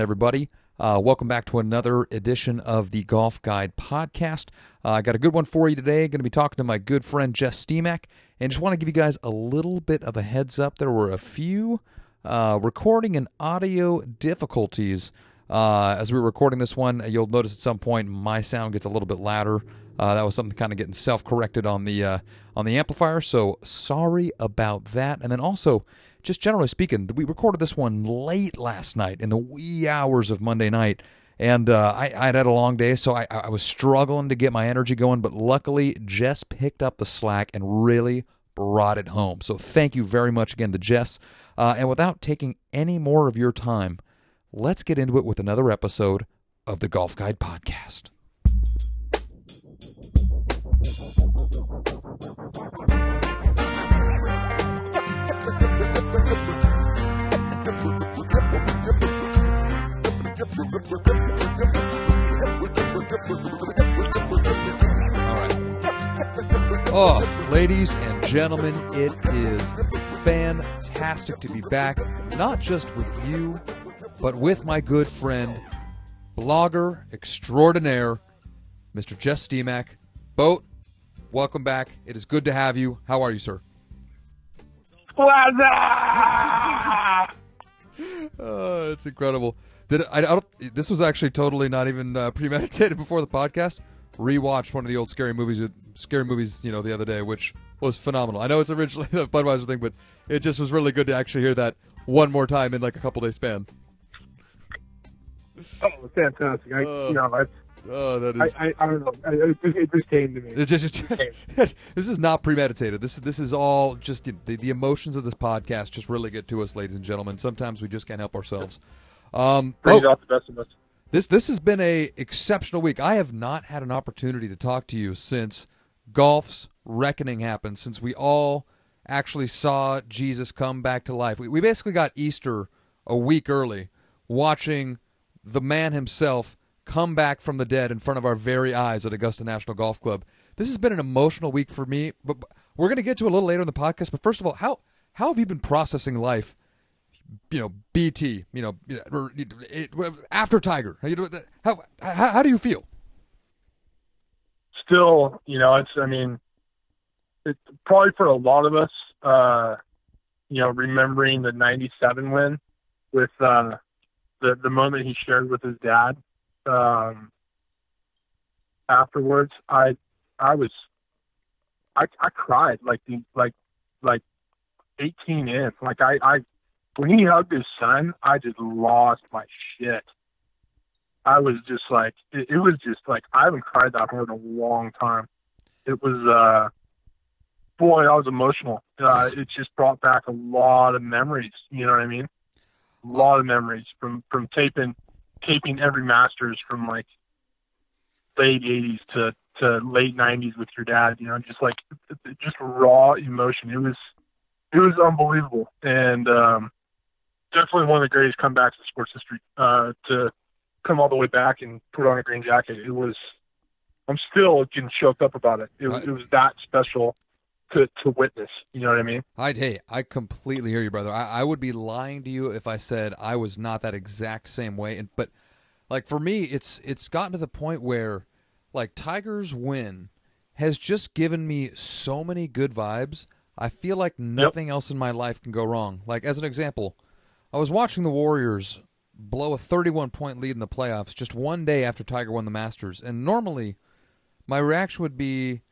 everybody. Uh, welcome back to another edition of the Golf Guide podcast. Uh, I got a good one for you today. Going to be talking to my good friend Jess Steemack, and just want to give you guys a little bit of a heads up. There were a few uh, recording and audio difficulties uh, as we were recording this one. You'll notice at some point my sound gets a little bit louder. Uh, that was something kind of getting self-corrected on the uh, on the amplifier. So sorry about that. And then also just generally speaking, we recorded this one late last night in the wee hours of Monday night. And uh, I, I had had a long day, so I, I was struggling to get my energy going. But luckily, Jess picked up the slack and really brought it home. So thank you very much again to Jess. Uh, and without taking any more of your time, let's get into it with another episode of the Golf Guide Podcast. Oh, ladies and gentlemen, it is fantastic to be back, not just with you, but with my good friend, blogger extraordinaire, Mr. Jess Steemack. Boat, welcome back. It is good to have you. How are you, sir? Oh, it's incredible. Did I, I don't, this was actually totally not even uh, premeditated before the podcast. Rewatched one of the old scary movies, scary movies, you know, the other day, which was phenomenal. I know it's originally the Budweiser thing, but it just was really good to actually hear that one more time in like a couple days span. Oh, fantastic! I, Uh, you know, that's, Oh, that is. I, I, I don't know. I, it, just- it just came to me. It just, this is not premeditated. This is this is all just the, the emotions of this podcast just really get to us, ladies and gentlemen. Sometimes we just can't help ourselves. Um, Brings oh, out the best of us. this this has been a exceptional week. I have not had an opportunity to talk to you since golf's reckoning happened. Since we all actually saw Jesus come back to life. We, we basically got Easter a week early, watching the man himself come back from the dead in front of our very eyes at Augusta National Golf Club. This has been an emotional week for me, but but we're going to get to it a little later in the podcast. But first of all, how how have you been processing life? You know, BT. You know, or, it, after Tiger. How how, how do you feel? Still, you know, it's. I mean, it's probably for a lot of us. Uh, you know, remembering the '97 win with uh, the the moment he shared with his dad. Um, afterwards, I I was I I cried like the like like 18 in. Like I I when he hugged his son, I just lost my shit. I was just like it, it was just like I haven't cried that hard in a long time. It was uh boy, I was emotional. Uh it just brought back a lot of memories, you know what I mean? A lot of memories from from taping taping every masters from like late eighties to to late nineties with your dad, you know, just like just raw emotion. It was it was unbelievable. And um definitely one of the greatest comebacks in sports history. Uh to come all the way back and put on a green jacket. It was I'm still getting choked up about it. It was it was that special to to witness. You know what I mean? I hey, I completely hear you, brother. I, I would be lying to you if I said I was not that exact same way. And but like for me, it's it's gotten to the point where like Tiger's win has just given me so many good vibes. I feel like nothing else in my life can go wrong. Like as an example, I was watching the Warriors blow a 31 point lead in the playoffs just one day after Tiger won the Masters. And normally my reaction would be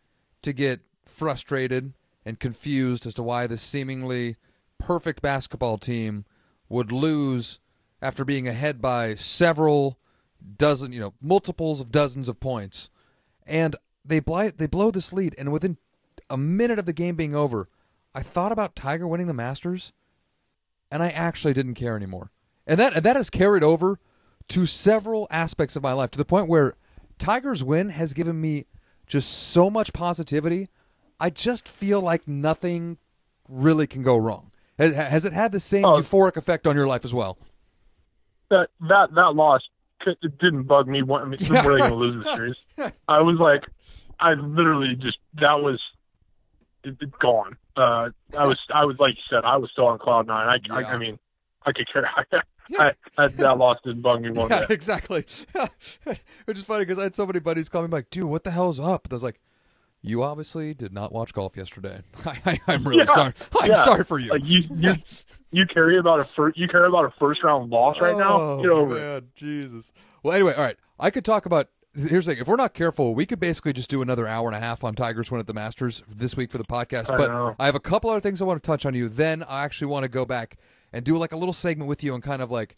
to get frustrated and confused as to why this seemingly perfect basketball team would lose after being ahead by several dozen, you know, multiples of dozens of points. And they they blow this lead and within a minute of the game being over, I thought about Tiger winning the Masters and I actually didn't care anymore. And that and that has carried over to several aspects of my life to the point where Tiger's win has given me just so much positivity. I just feel like nothing really can go wrong. Has, has it had the same Oh. euphoric effect on your life as well? That that that loss it didn't bug me. I mean, Yeah, we're going to lose the series. I was like, I literally just that was it, it gone. Uh, I was I was like you said, I was still on cloud nine. I I, Yeah. I mean, I could care. I, I, that loss didn't bug me one Yeah, bit. exactly. Which is funny because I had so many buddies call me like, "Dude, what the hell's up?" And I was like, "You obviously did not watch golf yesterday. I, am really Yeah, sorry. I'm yeah. sorry for you." Like you, you, you carry about a first, you care about a first round loss right now. Oh, Get over it. man, Jesus. Well, anyway, all right. I could talk about. Here's the thing: if we're not careful, we could basically just do another hour and a half on Tigers win at the Masters this week for the podcast. I but know. I have a couple other things I want to touch on you. Then I actually want to go back and do like a little segment with you and kind of like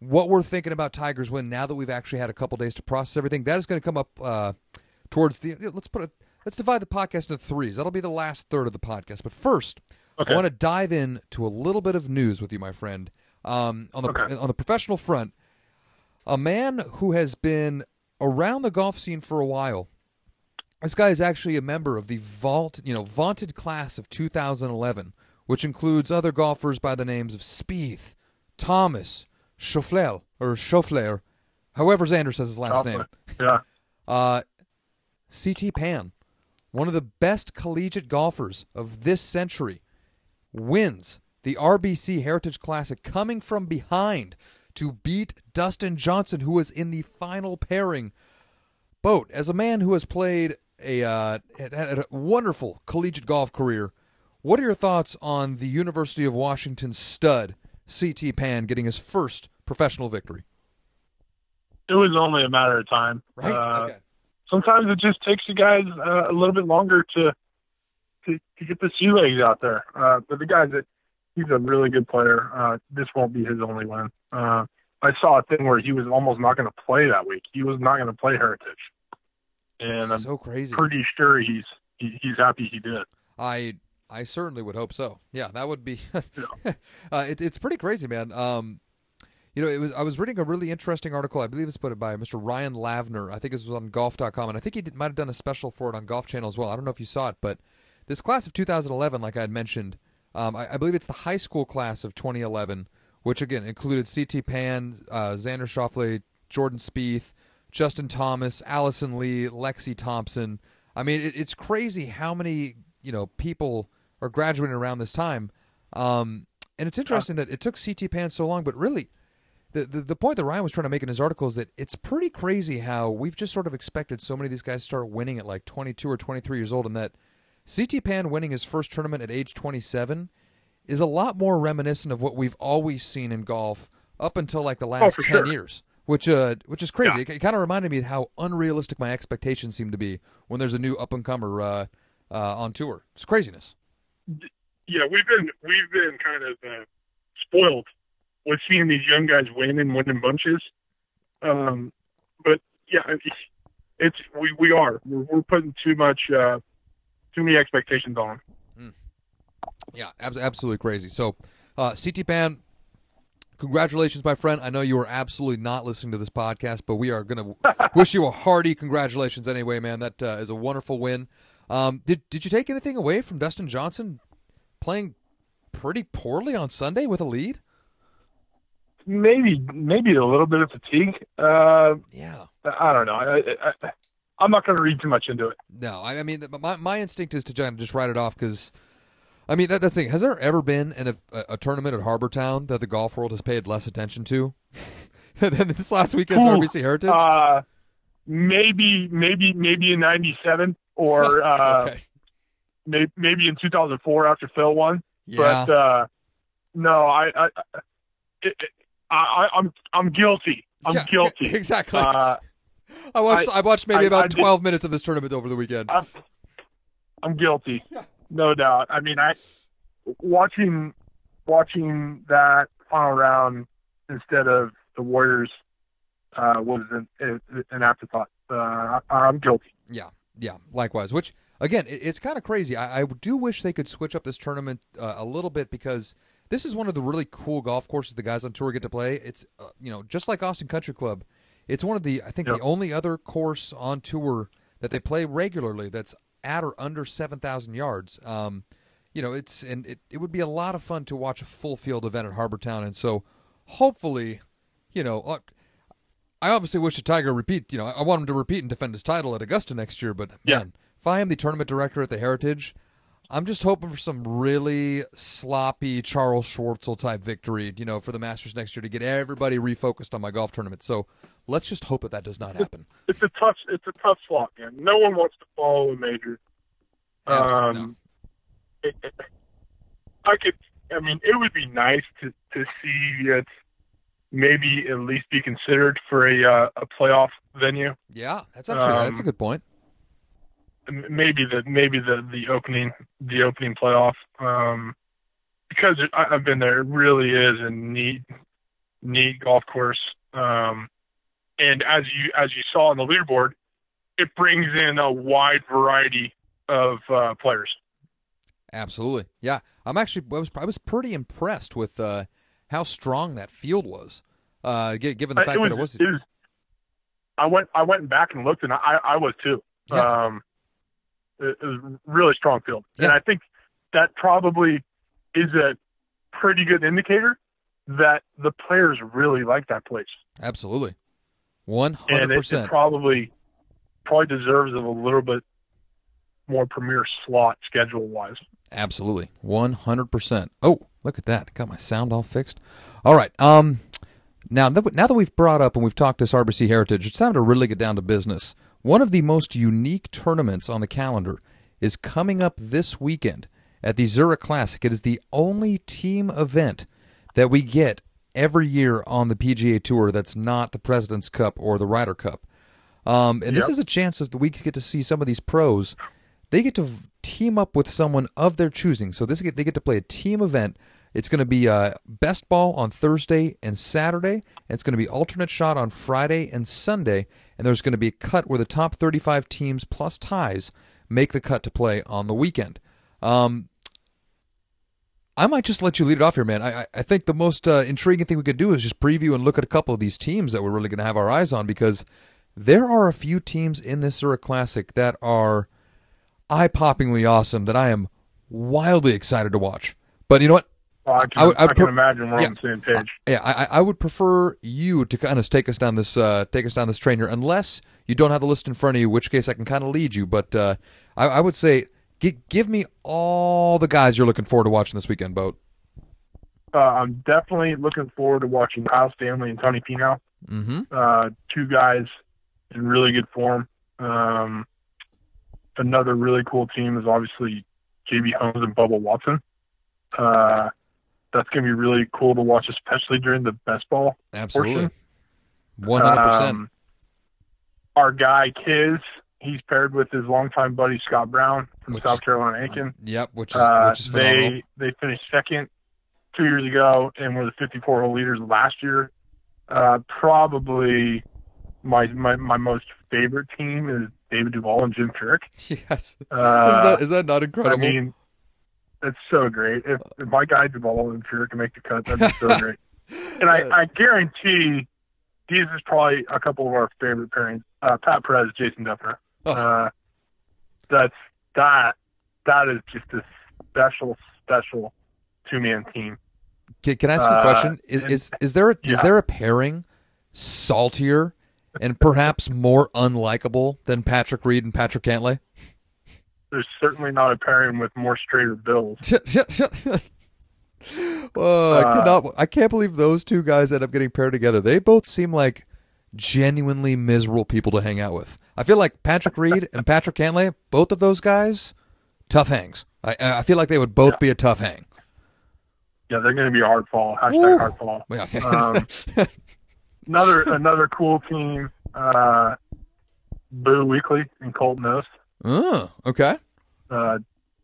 what we're thinking about Tigers win now that we've actually had a couple days to process everything. That is going to come up uh, towards the. Let's put it. Let's divide the podcast into threes. That'll be the last third of the podcast. But first, Okay. I want to dive in to a little bit of news with you, my friend. Um, on the Okay. on the professional front, a man who has been around the golf scene for a while. This guy is actually a member of the vault, you know, vaunted class of 2011, which includes other golfers by the names of Spieth, Thomas, Schauffele or Schauffler, however Xander says his last name. Yeah. Uh, CT Pan, one of the best collegiate golfers of this century, wins the RBC Heritage Classic coming from behind to beat Dustin Johnson, who was in the final pairing. Boat, as a man who has played a, uh, had had a wonderful collegiate golf career, what are your thoughts on the University of Washington stud CT Pan getting his first professional victory? It was only a matter of time. Right? Uh, okay. Sometimes it just takes you guys uh, a little bit longer to to, to get the sea legs out there. Uh, but the guy's a, he's a really good player. Uh, this won't be his only win. Uh, I saw a thing where he was almost not going to play that week. He was not going to play Heritage, and I'm so crazy. pretty sure he's he, he's happy he did. I I certainly would hope so. Yeah, that would be. uh, it, it's pretty crazy, man. Um, you know, it was I was reading a really interesting article. I believe it's put it by Mr. Ryan Lavner. I think this was on Golf.com, and I think he did, might have done a special for it on Golf Channel as well. I don't know if you saw it, but this class of 2011, like I had mentioned, um, I, I believe it's the high school class of 2011, which again included CT Pan, uh, Xander Schauffele, Jordan Spieth, Justin Thomas, Allison Lee, Lexi Thompson. I mean, it, it's crazy how many you know people are graduating around this time. Um, and it's interesting that it took CT Pan so long, but really, the, the the point that Ryan was trying to make in his article is that it's pretty crazy how we've just sort of expected so many of these guys start winning at like 22 or 23 years old, and that CT Pan winning his first tournament at age 27 is a lot more reminiscent of what we've always seen in golf up until like the last for 10 sure. years. Which uh, which is crazy. Yeah. It, it kind of reminded me of how unrealistic my expectations seem to be when there's a new up and comer uh, uh, on tour. It's craziness. yeah, we've been we've been kind of uh, spoiled with seeing these young guys win and win in bunches. Um, but yeah, it's, it's we we are we're, we're putting too much uh, too many expectations on. Yeah, abs- absolutely crazy. So, uh, CT Pan, congratulations, my friend. I know you are absolutely not listening to this podcast, but we are going to wish you a hearty congratulations anyway, man. That uh, is a wonderful win. Um, did did you take anything away from Dustin Johnson playing pretty poorly on Sunday with a lead? Maybe maybe a little bit of fatigue. Uh, Yeah. I don't know. I, I, I'm not going to read too much into it. No, I, I mean, my my instinct is to just write it off because, I mean, that, that's the thing. Has there ever been an, a, a tournament at Harbor Town that the golf world has paid less attention to than this last weekend's Ooh, RBC Heritage? Uh, maybe maybe maybe in '97 or uh, okay. may, maybe in 2004 after Phil won. Yeah. But uh, no, I, I, I, it, it- I, I'm, I'm guilty. I'm Yeah, guilty. Exactly. Uh, I watched. I, watched maybe I- about I did- twelve minutes of this tournament over the weekend. I'm, I'm guilty. Yeah. No doubt. I mean, I watching, watching that final round instead of the Warriors uh, was an, an afterthought. Uh, I, I'm guilty. Yeah, yeah. Likewise. Which again, it, it's kind of crazy. I, I do wish they could switch up this tournament uh, a little bit because this is one of the really cool golf courses the guys on tour get to play. It's uh, you know just like Austin Country Club. It's one of the I think Yep. the only other course on tour that they play regularly that's at or under seven thousand yards. Um, you know, it's and it, it would be a lot of fun to watch a full field event at Harbor Town, and so hopefully, you know, uh, I obviously wish the Tiger repeat. You know, I want him to repeat and defend his title at Augusta next year. But Yeah. man, if I am the tournament director at the Heritage, I'm just hoping for some really sloppy Charles Schwartzel type victory, you know, for the Masters next year to get everybody refocused on my golf tournament. So let's just hope that that does not happen. It's a tough. It's a tough slot, man. No one wants to follow a major. Absolutely. Um, it, it, I could. I mean, it would be nice to to see it maybe at least be considered for a uh, a playoff venue. Yeah, that's actually that's a Um, good point. Maybe the maybe the the opening the opening playoff. Um, because it, I, I've been there. It really is a neat neat golf course. Um, and as you as you saw on the leaderboard, it brings in a wide variety of uh, players. Absolutely. Yeah, I'm actually I was I was pretty impressed with uh, how strong that field was. Uh, gi- given the Uh, fact it was, that it was it was. I went. I went back and looked, and I, I was too. Yeah. Um, it, was a really strong field, and I think that probably is a pretty good indicator that the players really like that place, absolutely one and hundred it, it probably probably deserves of a little bit more premier slot schedule wise. Absolutely. 100%. Oh, look at that. Got my sound all fixed. All right. Um now that now that we've brought up and we've talked this RBC Heritage, it's time to really get down to business. One of the most unique tournaments on the calendar is coming up this weekend at the Zurich Classic. It is the only team event that we get every year on the PGA Tour that's not the President's Cup or the Ryder Cup. Um, and this is a chance that we get to see some of these pros. They get to team up with someone of their choosing. So this they get to play a team event. It's going to be uh, best ball on Thursday and Saturday. And it's going to be alternate shot on Friday and Sunday. And there's going to be a cut where the top 35 teams plus ties make the cut to play on the weekend. Um, I might just let you lead it off here, man. I, I- think the most uh, intriguing thing we could do is just preview and look at a couple of these teams that we're really going to have our eyes on because there are a few teams in this Zurich Classic that are eye-poppingly awesome that I am wildly excited to watch. But you know what? Well, I can, I would- I I can imagine we're yeah. on the same page. Yeah, I, I- would prefer you to kind of take us down this uh, take us down this train here, unless you don't have the list in front of you, which case I can kind of lead you. But uh, I, I would say gi- give me all the guys you're looking forward to watching this weekend, boat. Uh, I'm definitely looking forward to watching Kyle Stanley and Tony Finau. Mm-hmm. uh, two guys in really good form. Um, another really cool team is obviously JB Holmes and Bubba Watson. Uh, that's going to be really cool to watch, especially during the best ball. Absolutely, one hundred percent. Um, our guy Kiz, he's paired with his longtime buddy Scott Brown from Which- South Carolina Aiken. Yep, which is Uh, which is phenomenal. they they finished second two years ago and were the 54 hole leaders last year. Uh, probably my, my my most favorite team is David Duval and Jim Furyk. yes, is Uh, that is that not incredible? I mean, it's so great. If, if my guy Duval and Furyk can make the cut, that'd be so great. And I, I guarantee these is probably a couple of our favorite pairings. Uh, Pat Perez, Jason Dufner. Oh. Uh, that's that. That is just a special, special two man team. can, can I ask you a uh, question? Is and- is, is there a, is there a pairing saltier and perhaps more unlikable than Patrick Reed and Patrick Cantlay? There's certainly not a pairing with more straighter bills. oh, I Uh, cannot. I can't believe those two guys end up getting paired together. They both seem like genuinely miserable people to hang out with. I feel like Patrick Reed and Patrick Cantlay, both of those guys, tough hangs. I I feel like they would both Yeah. be a tough hang. Yeah, they're going to be a hard fall. Hashtag Woo. hard fall. Yeah. Um, Another another cool team. Uh, Boo Weekley and Colt Knost. oh, okay. Uh,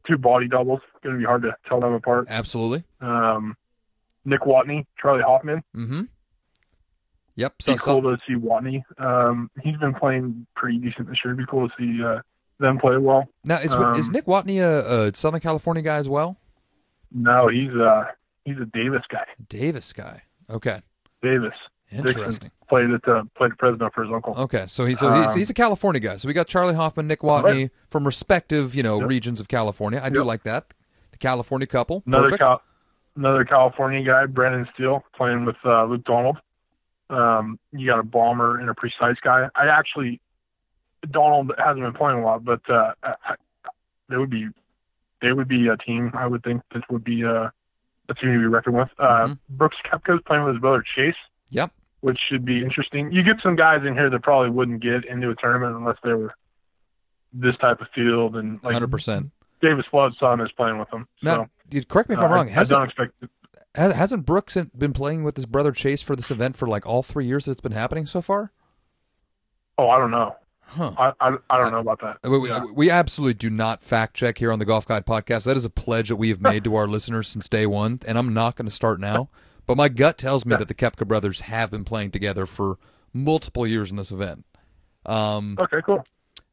two body doubles. Going to be hard to tell them apart. Absolutely. Um, Nick Watney, Charley Hoffman. Mm-hmm. Yep. So, be cool to see Watney. Um, he's been playing pretty decent this year. It'd be cool to see uh, them play well. now is um, is Nick Watney a, a Southern California guy as well? No, he's uh he's a Davis guy. Davis guy. Okay. Davis Interesting. played at uh, played at Fresno for his uncle. Okay, so he's so he's, Um, he's a California guy. So we got Charley Hoffman, Nick Watney Right. from respective you know Yep. regions of California. I do Yep. like that. The California couple. Another Cal- another California guy, Brendan Steele, playing with uh, Luke Donald. Um, you got a bomber and a precise guy. I actually Donald hasn't been playing a lot, but uh, I, it would be they would be a team. I would think this would be a, a team to be reckoned with. Uh, Mhm. Brooks playing with his brother Chase, Yep. Which should be interesting. You get some guys in here that probably wouldn't get into a tournament unless they were this type of field and like 100%. Davis Flood's son is playing with them. Now, so correct me if uh, I'm wrong. I, I Hasn't, don't expect. has- hasn't Brooks been playing with his brother Chase for this event for like all three years that it's been happening so far? Oh, I don't know. Huh. I I, I don't know about that. We, we- Yeah. we absolutely do not fact check here on the Golf Guide podcast. That is a pledge that we have made to our listeners since day one, and I'm not going to start now. But my gut tells me that the Koepka brothers have been playing together for multiple years in this event. Um, Okay, cool.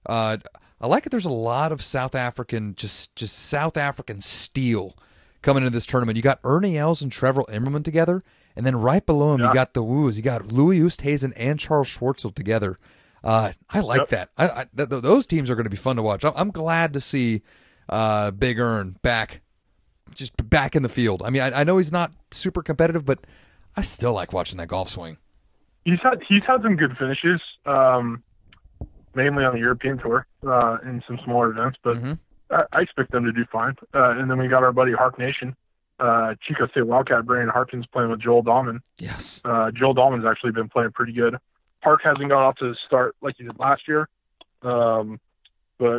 uh, I like it. There's a lot of South African, just just South African steel coming into this tournament. You got Ernie Els and Trevor Immelman together, and then right below him, you got the Woos. You got Louis Oosthuizen and Charles Schwartzel together. Uh, I like Yep. that. I, I th- th- those teams are going to be fun to watch. I'm, I'm glad to see uh, Big Earn back, just back in the field. I mean, I, I know he's not super competitive, but I still like watching that golf swing. He's had he's had some good finishes, um, mainly on the European tour uh, in some smaller events, but Mhm. I, I expect them to do fine. Uh, and then we got our buddy Hark Nation, uh, Chico State Wildcat Brandon Harkins playing with Joel Dahmen. Yes. Uh, Joel Dahmen's actually been playing pretty good. Hark hasn't got off to the start like he did last year, um, but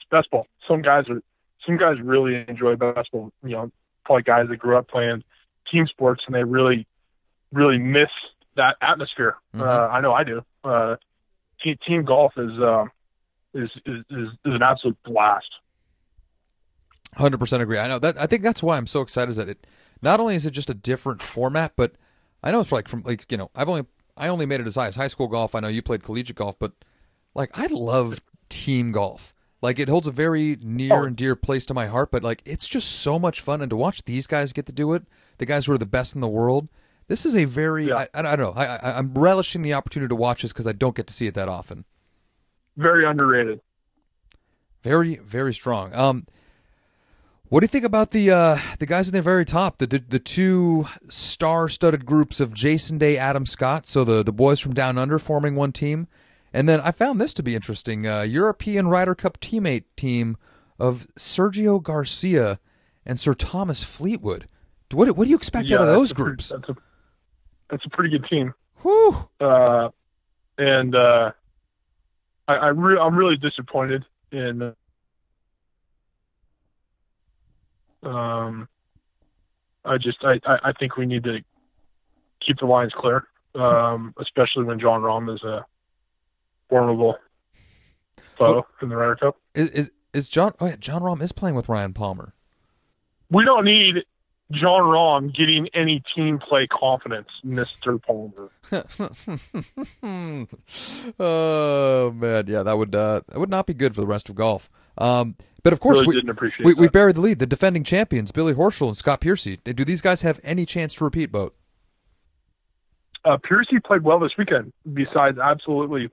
it's best ball. Some guys are some guys really enjoy basketball. You know, probably guys that grew up playing team sports and they really really miss that atmosphere. Mhm. Uh, I know I do. Uh, team, team golf is, uh, is is is is an absolute blast. Hundred percent agree. I know that. I think that's why I'm so excited. Is that it? Not only is it just a different format, but I know it's like from like you know I've only I only made it as high as high school golf. I know you played collegiate golf, but like I love team golf. Like it holds a very near Oh. and dear place to my heart. But like it's just so much fun, and to watch these guys get to do it, the guys who are the best in the world. This is a very Yeah. I, I don't know. I, I I'm relishing the opportunity to watch this because I don't get to see it that often. Very underrated. Very, very strong. Um, what do you think about the uh, the guys in the very top, the the, the two star-studded groups of Jason Day, Adam Scott, so the the boys from down under forming one team, and then I found this to be interesting: uh, European Ryder Cup teammate team of Sergio Garcia and Sir Thomas Fleetwood. What what do you expect out of those a pretty- groups? that's a that's a pretty good team. Whew. uh, and uh, I, I re- I'm really disappointed in. Um, I just I, I, I think we need to keep the lines clear, um, especially when Jon Rahm is a formidable foe in the Ryder Cup. Is, is is Jon? Oh yeah, Jon Rahm is playing with Ryan Palmer. We don't need Jon Rahm getting any team play confidence, Mister Palmer. oh man, yeah, that would uh, that would not be good for the rest of golf. Um, but of course, really we, didn't appreciate we we buried the lead. The defending champions, Billy Horschel and Scott Piercy. Do these guys have any chance to repeat? Boat. uh, Piercy played well this weekend. Besides absolutely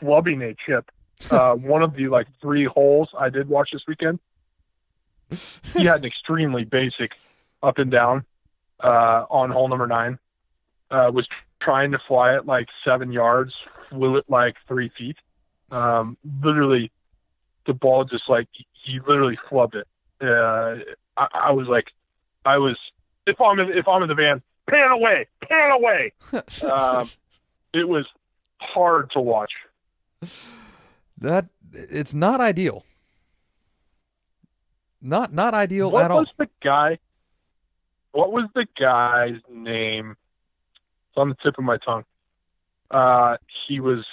flubbing a chip, uh, one of the like three holes I did watch this weekend, he had an extremely basic up and down uh, on hole number nine. Uh, was trying to fly it like seven yards, flew it like three feet. Um, literally, the ball just like he literally flubbed it. Uh, I, I was like, I was if I'm in, if I'm in the van, pan away, pan away. Um, it was hard to watch. That it's not ideal. Not not ideal what at all. What was the guy? What was the guy's name? It's on the tip of my tongue. Uh, he was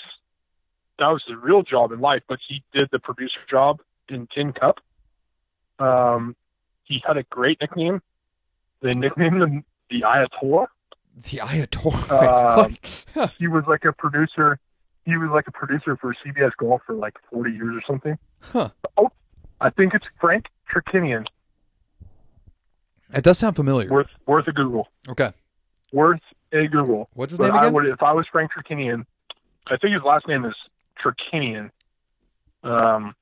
that was his real job in life, but he did the producer job in Tin Cup. Um, he had a great nickname. They nicknamed him the Ayatollah. The Ayatollah. Um, He was like a producer. He was like a producer for CBS Golf for like 40 years or something. huh. Oh, I think it's Frank Chirkinian. It does sound familiar. Worth worth a Google. Okay. Worth a Google. What's his But name I again? would, if I was Frank Chirkinian, I think his last name is Chirkinian. Um,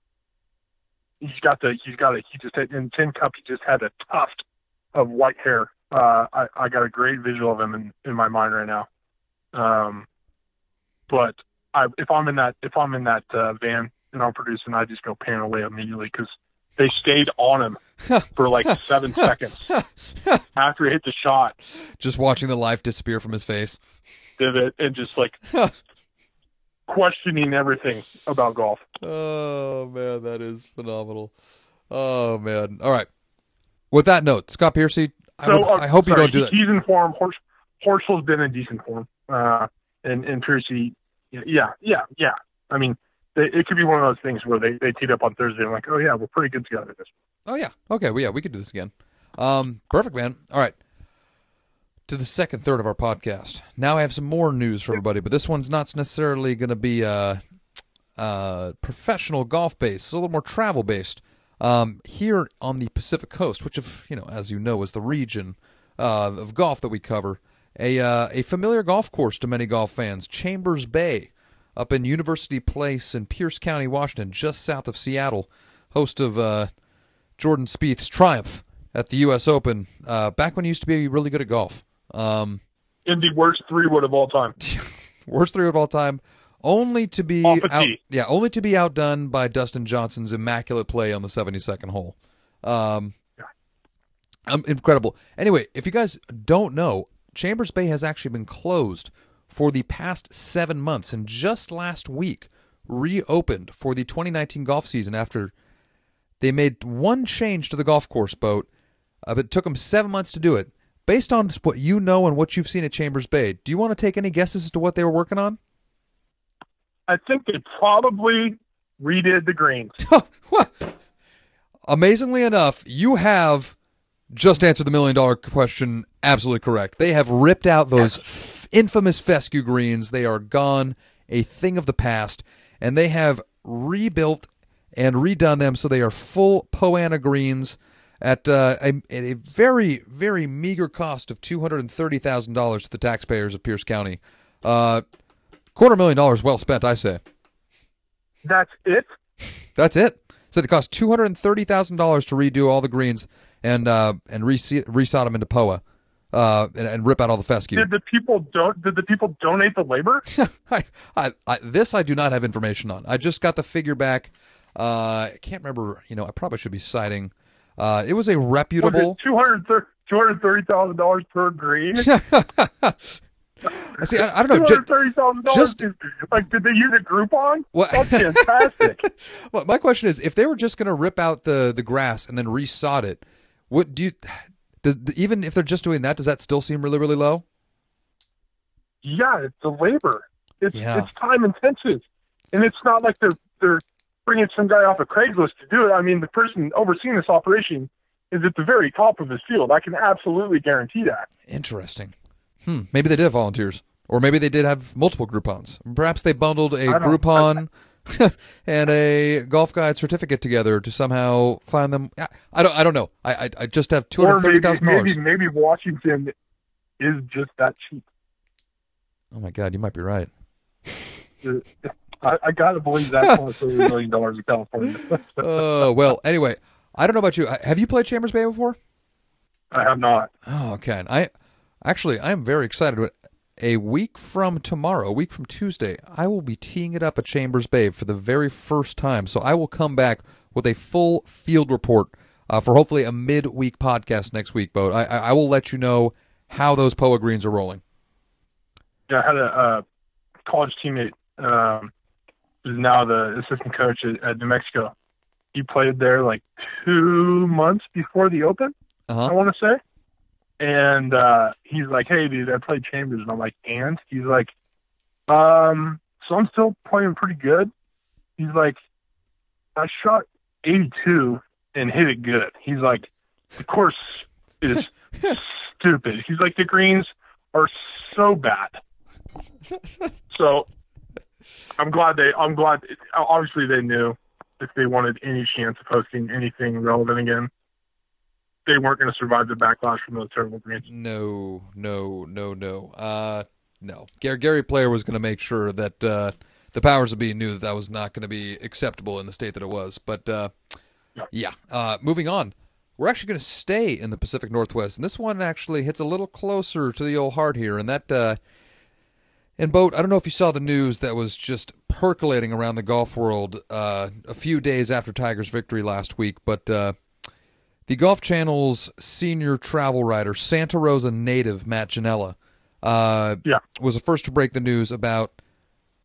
he's got the he's got a he just had in Tin Cup he just had a tuft of white hair. Uh, I I got a great visual of him in in my mind right now. Um, but I if I'm in that if I'm in that uh, van and I'm producing, I just go pan away immediately because they stayed on him for like seven seconds after he hit the shot. Just watching the life disappear from his face. Did it and just like questioning everything about golf. Oh man, that is phenomenal. Oh man. All right. With that note, Scott Piercy, I, So would- uh, I hope you don't do that. He's in form. Horse Horschel's been in decent form. Uh, and and Piercy, yeah, yeah, yeah. I mean, they, it could be one of those things where they they teed up on Thursday and like, oh yeah, we're pretty good together. This. Oh yeah. Okay. Well, yeah, we could do this again. Um, perfect, man. All right. To the second third of our podcast. Now I have some more news for everybody, but this one's not necessarily going to be uh, uh, professional golf based. It's a little more travel based. Um, here on the Pacific Coast, which, of you know, as you know, is the region uh, of golf that we cover, a uh, a familiar golf course to many golf fans, Chambers Bay, up in University Place in Pierce County, Washington, just south of Seattle, host of uh, Jordan Spieth's triumph at the U.S. Open uh, back when he used to be really good at golf. Um, In the worst three wood of all time. worst three wood of all time, only to be out, yeah, only to be outdone by Dustin Johnson's immaculate play on the 72nd hole. Um, um, incredible. Anyway, if you guys don't know, Chambers Bay has actually been closed for the past seven months, and just last week reopened for the 2019 golf season after they made one change to the golf course boat, uh, but it took them seven months to do it. Based on what you know and what you've seen at Chambers Bay, do you want to take any guesses as to what they were working on? I think they probably redid the greens. what? Amazingly enough, you have just answered the million dollar question absolutely correct. They have ripped out those f- infamous fescue greens. They are gone, a thing of the past, and they have rebuilt and redone them so they are full Poa annua greens at, uh, a, at a very, very meager cost of $230,000 to the taxpayers of Pierce County. Uh, quarter million dollars well spent, I say. That's it. That's it. Said it cost two hundred and thirty thousand dollars to redo all the greens and uh, and rese- resod them into POA, uh, and, and rip out all the fescue. Did the people don't? Did the people donate the labor? I, I, I, this I do not have information on. I just got the figure back. Uh, I can't remember. You know, I probably should be citing. Uh, it was a reputable. two hundred two hundred thirty thousand dollars per green? I see. I, I don't know. Ju- hundred thirty thousand just- dollars. Like, did they use a Groupon? What- That's fantastic. well, my question is, if they were just going to rip out the the grass and then resod it, what do you? Does even if they're just doing that, does that still seem really really low? yeah, it's the labor. It's Yeah. it's time intensive, and it's not like they're they're bringing some guy off of Craigslist to do it. I mean, the person overseeing this operation is at the very top of his field. I can absolutely guarantee that. Interesting. Hmm. Maybe they did have volunteers, or maybe they did have multiple Groupons. Perhaps they bundled a Groupon and a golf guide certificate together to somehow find them. I- don't. I don't know. I I, I just have two hundred thirty maybe thousand dollars. maybe Washington is just that cheap. Oh my God, you might be right. I, I gotta believe that's of the million dollars in California. Oh well. Anyway, I don't know about you. Have you played Chambers Bay before? I have not. Oh, okay. I actually I am very excited. A week from tomorrow, a week from Tuesday, I will be teeing it up at Chambers Bay for the very first time. So I will come back with a full field report uh, for hopefully a midweek podcast next week. But I, I will let you know how those Poa greens are rolling. Yeah, I had a uh, college teammate um, who's now the assistant coach at, at New Mexico. He played there like two months before the Open, Uh I want to say. And uh, he's like, "Hey, dude, I played Chambers," and I'm like, "And?" He's like, "Um, so I'm still playing pretty good." He's like, "I shot 82 and hit it good." He's like, "The course is stupid." He's like, "The greens are so bad." So I'm glad they. I'm glad. Obviously, they knew if they wanted any chance of hosting anything relevant again, they weren't going to survive the backlash from those terrible greens. No, no, no, no. Uh, no. Gary, Gary Player was going to make sure that uh, the powers that be knew that that was not going to be acceptable in the state that it was. But uh, Yeah. yeah. Uh, moving on. We're actually going to stay in the Pacific Northwest, and this one actually hits a little closer to the old heart here, and that uh, And Boat, I don't know if you saw the news that was just percolating around the golf world uh, a few days after Tiger's victory last week, but uh, the Golf Channel's senior travel writer, Santa Rosa native Matt Ginella, uh, Yeah. was the first to break the news about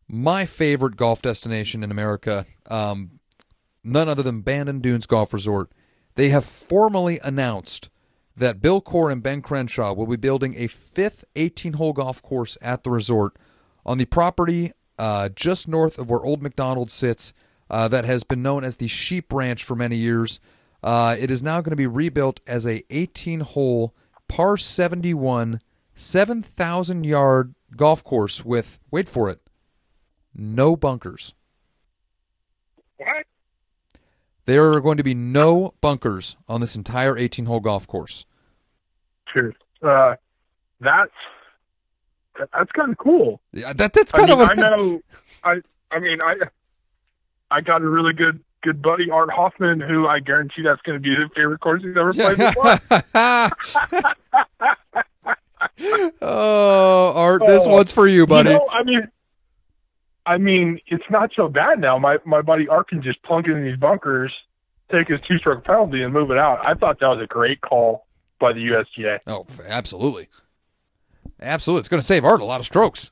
my favorite golf destination in America, um, none other than Bandon Dunes Golf Resort. They have formally announced that Bill Coore and Ben Crenshaw will be building a fifth 18 hole golf course at the resort on the property uh, just north of where Old Macdonald sits, uh, that has been known as the Sheep Ranch for many years. Uh, it is now going to be rebuilt as a 18 hole par 71 7,000 yard golf course with, wait for it, no bunkers. What? There are going to be no bunkers on this entire 18 hole golf course. Cheers. Uh, that's that's kind of cool. Yeah, that, that's kind I mean, of I a, know. I I mean, I I got a really good good buddy, Art Hoffman, who I guarantee that's going to be his favorite course he's ever played before. oh, Art, this Oh, one's for you, buddy. You know, I mean, I mean, it's not so bad now. My my buddy Art can just plunk it in these bunkers, take his two stroke penalty, and move it out. I thought that was a great call by the USGA. oh, absolutely. Absolutely. It's going to save Art a lot of strokes.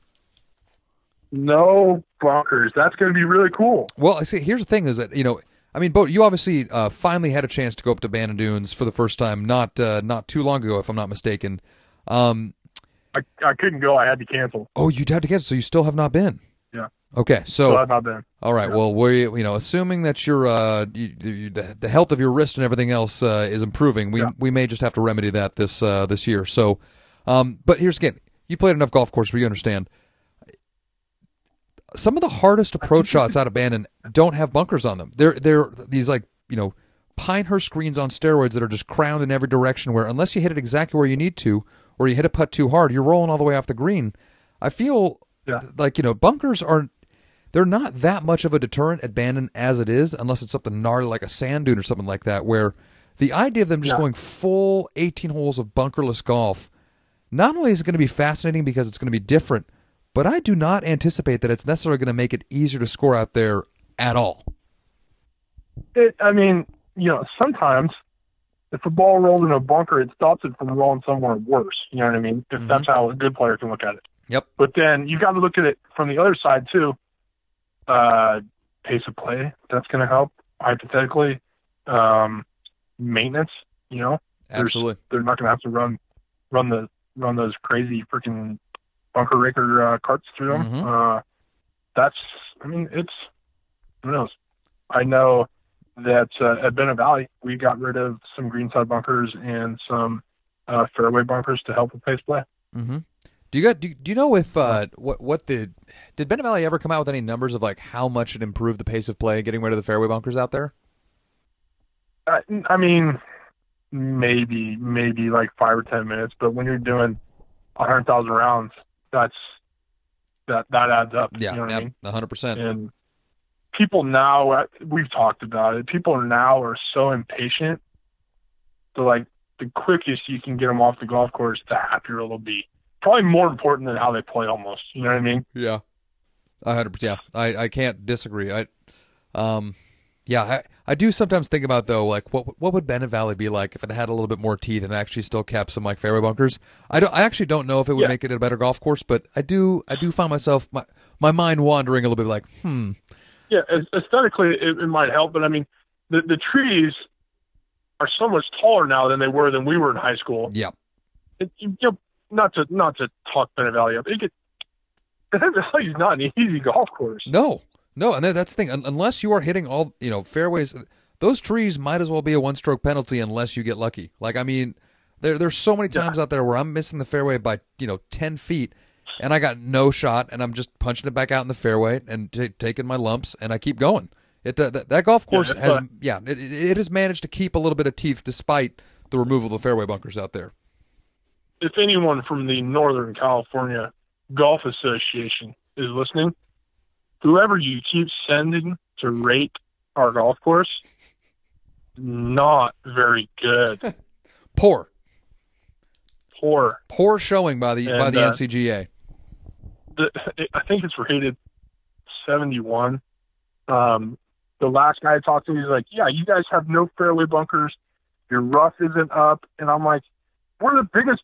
No bonkers. That's going to be really cool. Well, I see. Here's the thing: is that you know, I mean, Bo, you obviously uh, finally had a chance to go up to Bandon Dunes for the first time, not uh, not too long ago, if I'm not mistaken. Um, I I couldn't go. I had to cancel. oh, you had to cancel, so you still have not been. Yeah. Okay, so So I've not been. All right. Yeah. Well, we you know, assuming that your uh, you, you, the, the health of your wrist and everything else uh, is improving, we Yeah. we may just have to remedy that this uh, this year. So, um, but here's again, you played enough golf course where you understand. Some of the hardest approach shots out of Bandon don't have bunkers on them. They're they're these like you know Pinehurst greens on steroids that are just crowned in every direction. Where unless you hit it exactly where you need to, or you hit a putt too hard, you're rolling all the way off the green. I feel Yeah. like you know bunkers are they're not that much of a deterrent at Bandon as it is, unless it's something gnarly like a sand dune or something like that, where the idea of them just Yeah. going full 18 holes of bunkerless golf, not only is it going to be fascinating because it's going to be different, but I do not anticipate that it's necessarily going to make it easier to score out there at all. It, I mean, you know, sometimes if a ball rolls in a bunker, it stops it from rolling somewhere worse. You know what I mean? If Mhm. that's how a good player can look at it. Yep. But then you've got to look at it from the other side too. Uh, pace of play that's going to help hypothetically. Um, maintenance, you know, Absolutely. they're not going to have to run run the run those crazy freaking bunker raker uh, carts through them. Mhm. Uh, that's I mean it's who knows. I know that uh, at Bennett Valley we got rid of some greenside bunkers and some uh, fairway bunkers to help with pace play. Mm-hmm. Do you got do, do you know if uh what what the did Bennett Valley ever come out with any numbers of like how much it improved the pace of play getting rid of the fairway bunkers out there? Uh, I mean, maybe maybe like five or ten minutes, but when you're doing a hundred thousand rounds, that's that that adds up. Yeah, you know what I mean? yeah, hundred percent. and people now uh, we've talked about it people now are so impatient the like the quickest you can get them off the golf course the happier it'll be probably more important than how they play almost you know what i mean Yeah, a hundred percent. Yeah, I I can't disagree. I, um, yeah, I I do sometimes think about though, like what what would Bennett Valley be like if it had a little bit more teeth and actually still kept some like fairway bunkers. I don't. I actually don't know if it would Yeah. make it a better golf course, but I do. I do find myself my my mind wandering a little bit, like hmm. yeah aesthetically it, it might help but i mean the the trees are so much taller now than they were than we were in high school Yeah, it, you know, not to not to talk Bennett Valley up it get Bennett Valley is not an easy golf course No, no, and that's the thing. Unless you are hitting all, you know, fairways, those trees might as well be a one-stroke penalty unless you get lucky. Like, I mean, there there's so many Yeah. times out there where I'm missing the fairway by you know ten feet, and I got no shot, and I'm just punching it back out in the fairway and t- taking my lumps, and I keep going. It uh, that, that golf course that's has fine. yeah, it it has managed to keep a little bit of teeth despite the removal of the fairway bunkers out there. if anyone from the Northern California Golf Association is listening, whoever you keep sending to rate our golf course, not very good. Poor, Poor. poor showing by the by the uh, NCGA. the, I think it's rated 71. Um, the last guy I talked to, he's like, "Yeah, you guys have no fairway bunkers. Your rough isn't up." And I'm like, "We're the biggest,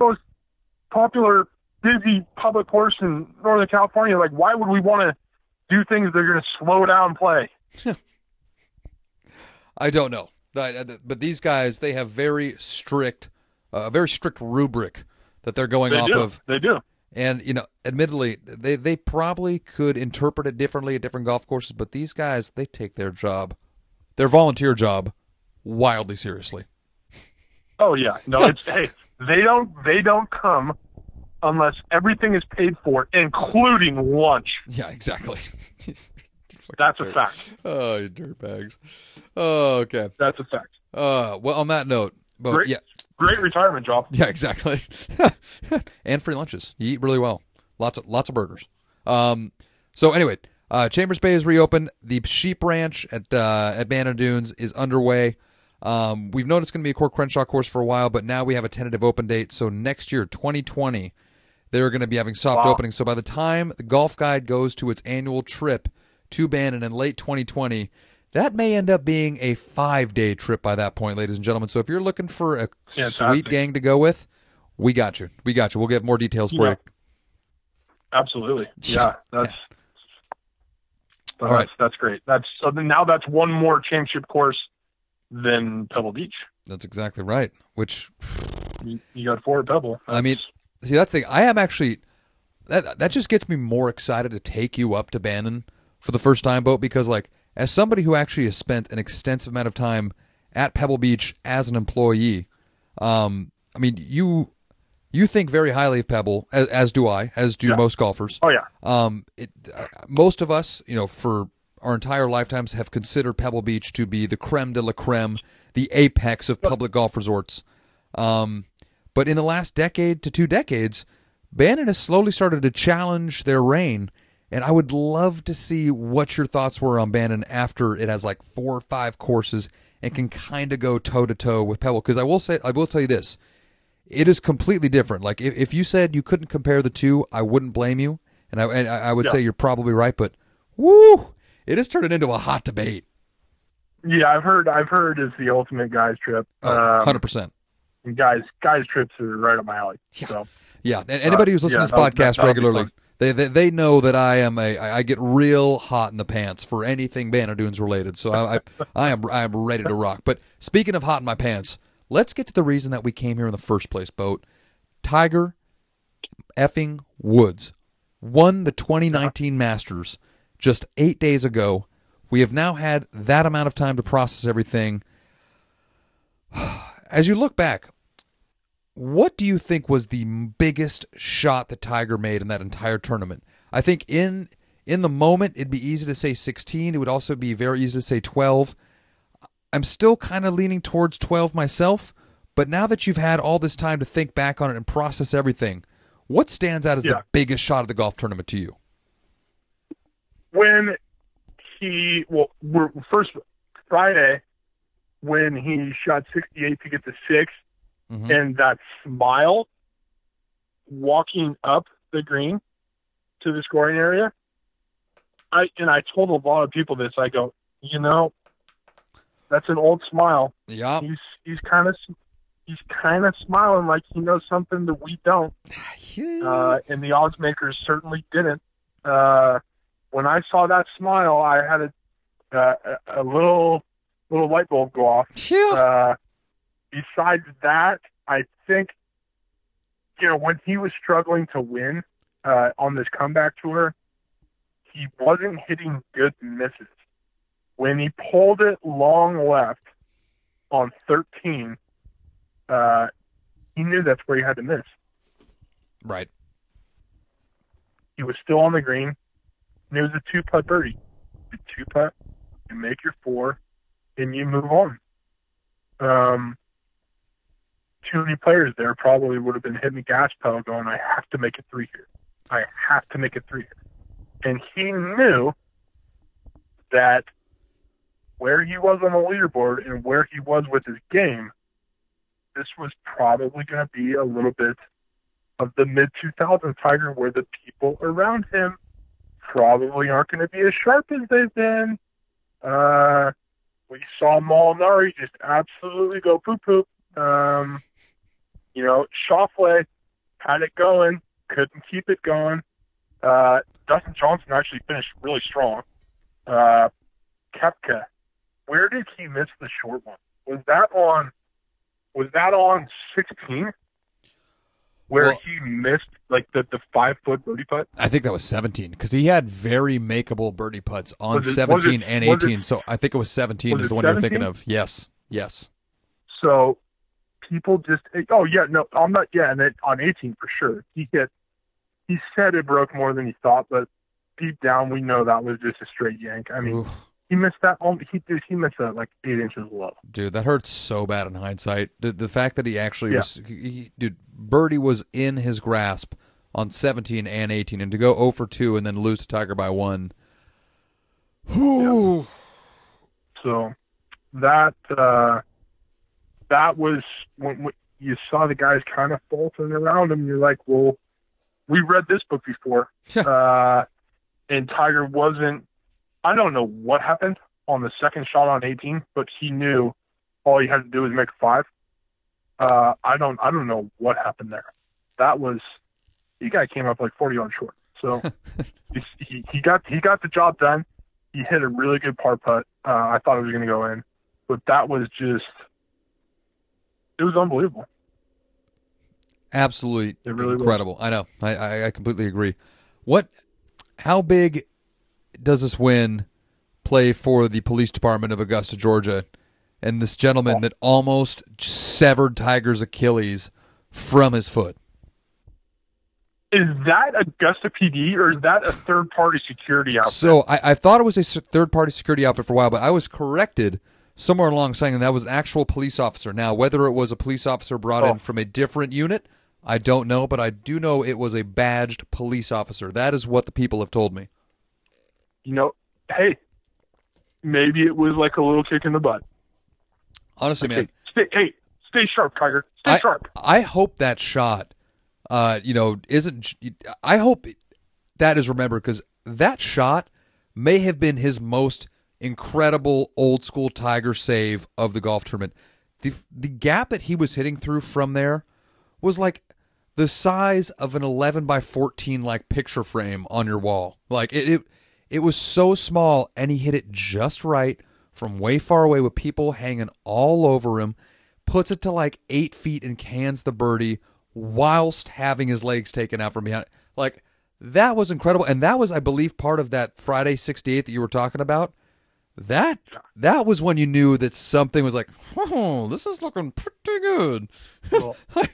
most popular, busy public course in Northern California. Like, why would we want to do things that are going to slow down play?" I don't know, but these guys they have very strict, uh, a uh, very strict rubric that they're going they off do. of. They do. And you know, admittedly, they they probably could interpret it differently at different golf courses, but these guys they take their job, their volunteer job, wildly seriously. Oh yeah, no, it's hey, they don't they don't come unless everything is paid for, including lunch. Yeah, exactly. That's a fact. Oh, you dirtbags. Oh, okay. That's a fact. Uh, well, on that note, but great, yeah, great retirement job. Yeah, exactly. and free lunches. You eat really well. Lots of lots of burgers. Um. So anyway, uh, Chambers Bay is reopened. The Sheep Ranch at uh, at Bandon Dunes is underway. Um, we've known it's going to be a Coore Crenshaw course for a while, but now we have a tentative open date. So next year, 2020, they're going to be having soft wow. openings. So by the time the Golf Guide goes to its annual trip to Bandon in late 2020, that may end up being a five day trip by that point, ladies and gentlemen. So if you're looking for a sweet gang to go with, we got you. We got you. We'll get more details for yeah. you. Absolutely. Yeah, that's yeah. that's, right. that's great. That's so now that's one more championship course than Pebble Beach. That's exactly right. Which you, you got four at Pebble. That's, I mean, see that's the thing. I am actually that that just gets me more excited to take you up to Bandon for the first time boat because like as somebody who actually has spent an extensive amount of time at Pebble Beach as an employee, um, I mean, you you think very highly of Pebble, as, as do I, as do yeah. most golfers. Oh yeah. Um, it, uh, most of us, you know, for our entire lifetimes, have considered Pebble Beach to be the creme de la creme, the apex of public golf resorts. Um, but in the last decade to two decades, Bandon has slowly started to challenge their reign and I would love to see what your thoughts were on Bandon after it has like four or five courses and can kind of go toe to toe with Pebble. Because I will say, I will tell you this, it is completely different. Like if, if you said you couldn't compare the two, I wouldn't blame you, and I and I would yeah. say you're probably right. But woo, it has turned into a hot debate. Yeah, I've heard. I've heard it's the ultimate guys trip. Oh, hundred um, percent. Guys, guys trips are right up my alley. Yeah. So. Yeah, and anybody who's listening uh, yeah, to this podcast regularly, they, they they know that I am a I get real hot in the pants for anything Dunes related. So I, I I am I am ready to rock. But speaking of hot in my pants, let's get to the reason that we came here in the first place. Boat Tiger effing Woods won the 2019 Masters just eight days ago. We have now had that amount of time to process everything. As you look back, what do you think was the biggest shot that Tiger made in that entire tournament? I think in in the moment it'd be easy to say 16. It would also be very easy to say 12. I'm still kind of leaning towards 12 myself, but now that you've had all this time to think back on it and process everything, what stands out as yeah. the biggest shot of the golf tournament to you? When he well, first Friday when he shot 68 to get the six mm-hmm. and that smile walking up the green to the scoring area. I and I told a lot of people this. I go, you know, that's an old smile. Yeah, he's he's kind of he's kind of smiling like he knows something that we don't. uh, and the odds makers certainly didn't. Uh, when I saw that smile, I had a uh, a little little light bulb go off. Uh, besides that, I think, you know, when he was struggling to win uh, on this comeback tour, he wasn't hitting good misses. When he pulled it long left on 13, uh, he knew that's where he had to miss. Right. He was still on the green, and it was a two putt birdie. You two putt, you make your four, and you move on. Um, too many players there probably would have been hitting the gas pedal going, I have to make it three here. I have to make it three here. And he knew that where he was on the leaderboard and where he was with his game, this was probably going to be a little bit of the mid 2000s Tiger where the people around him probably aren't going to be as sharp as they've been. Uh, we saw Molinari just absolutely go poop poop. Um, you know, Schauffele had it going, couldn't keep it going. Uh, Dustin Johnson actually finished really strong. Uh, Koepka, where did he miss the short one? Was that on? Was that on 16? Where Well- he missed like the the five foot birdie putt? I think that was 17 because he had very makeable birdie putts on it- 17 it- and was it- 18. so I think it was 17 was is the one you're thinking of. Yes, yes. So people just oh yeah no I'm not yeah and then on 18 for sure he hit he said it broke more than he thought but deep down we know that was just a straight yank. I mean Oof. he missed that he dude, he missed that like eight inches low. Dude, that hurts so bad in hindsight. The, the fact that he actually Yeah. was, he, dude, Birdie was in his grasp on 17 and 18, and to go 0 for 2 and then lose to Tiger by one. Whew. So that uh, that was when, when you saw the guys kind of faltering around him. You're like, well, we read this book before, uh, and Tiger wasn't. I don't know what happened on the second shot on 18, but he knew all he had to do was make five. Uh, I don't. I don't know what happened there. That was the guy came up like 40 yards short. So he, he he got he got the job done. He hit a really good par putt. Uh, I thought it was going to go in, but that was just it was unbelievable. Absolutely really was. incredible. I know. I, I, I completely agree. What? How big does this win play for the police department of Augusta, Georgia, and this gentleman that almost severed Tiger's Achilles from his foot? Is that Augusta PD or is that a third party security outfit? So I, I thought it was a third party security outfit for a while, but I was corrected somewhere along saying that, was an actual police officer. Now, whether it was a police officer brought Oh. in from a different unit, I don't know, but I do know it was a badged police officer. That is what the people have told me. you know, hey, maybe it was like a little kick in the butt. Honestly, man, Hey, stay, hey, stay sharp, Tiger. Stay I, sharp. I hope that shot, uh, you know, isn't. I hope that is remembered because that shot may have been his most incredible old school Tiger save of the golf tournament. The the gap that he was hitting through from there was like the size of an 11 by 14 like picture frame on your wall. Like it, it it was so small and he hit it just right from way far away with people hanging all over him, puts it to like eight feet and cans the birdie whilst having his legs taken out from behind. Like that was incredible. And that was, I believe, part of that Friday 68 that you were talking about. That that was when you knew that something was like, oh, this is looking pretty good. Little,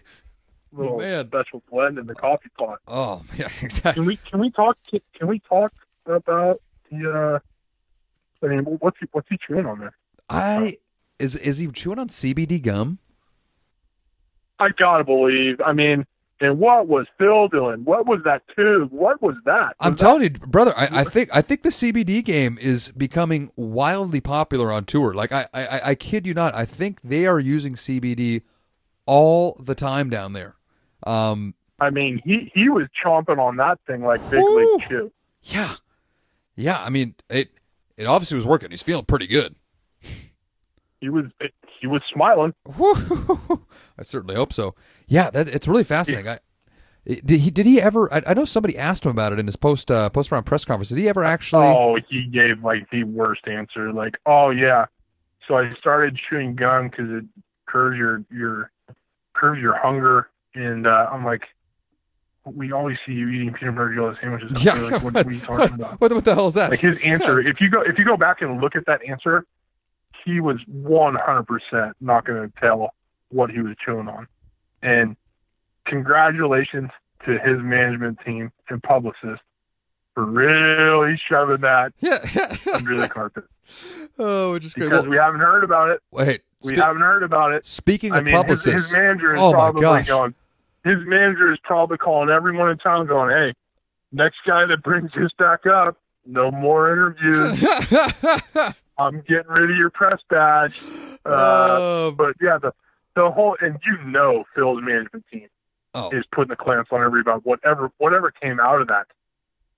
little man. special blend in the coffee pot. Oh, yeah, exactly. Can we can we talk can, can we talk about the uh I mean what's he what's he chewing on there? I is is he chewing on CBD gum? I gotta believe. I mean, and what was Phil doing? What was that tube? What was that? I'm Was that- telling you, brother. I, I think I think the CBD game is becoming wildly popular on tour. Like I, I, I kid you not. I think they are using CBD all the time down there. Um, I mean, he he was chomping on that thing like big Whew. league chew. yeah, yeah. I mean, it it obviously was working. He's feeling pretty good. He was he was smiling. I certainly hope so. Yeah, that, it's really fascinating. I, did he did he ever? I, I know somebody asked him about it in his post uh, post round press conference. Did he ever actually? Oh, he gave like the worst answer. Like, oh yeah, so I started chewing gum because it curves your your curves your hunger, and uh, I'm like, we always see you eating peanut butter jelly sandwiches. Yeah. Like, what, what are you talking about? What, what the hell is that? Like his answer, if you go if you go back and look at that answer, he was 100% not going to tell what he was chewing on. And congratulations to his management team and publicist for really shoving that yeah, yeah. under the carpet oh, just great. because Well, we haven't heard about it. wait. We spe- haven't heard about it. speaking I of mean, his, publicists, his manager is Oh, probably going. His manager is probably calling everyone in town, going, "Hey, next guy that brings this back up, no more interviews. I'm getting rid of your press badge." Uh, Oh, but yeah, the the whole and you know Phil's management team, Oh, is putting the clamps on everybody. Whatever whatever came out of that,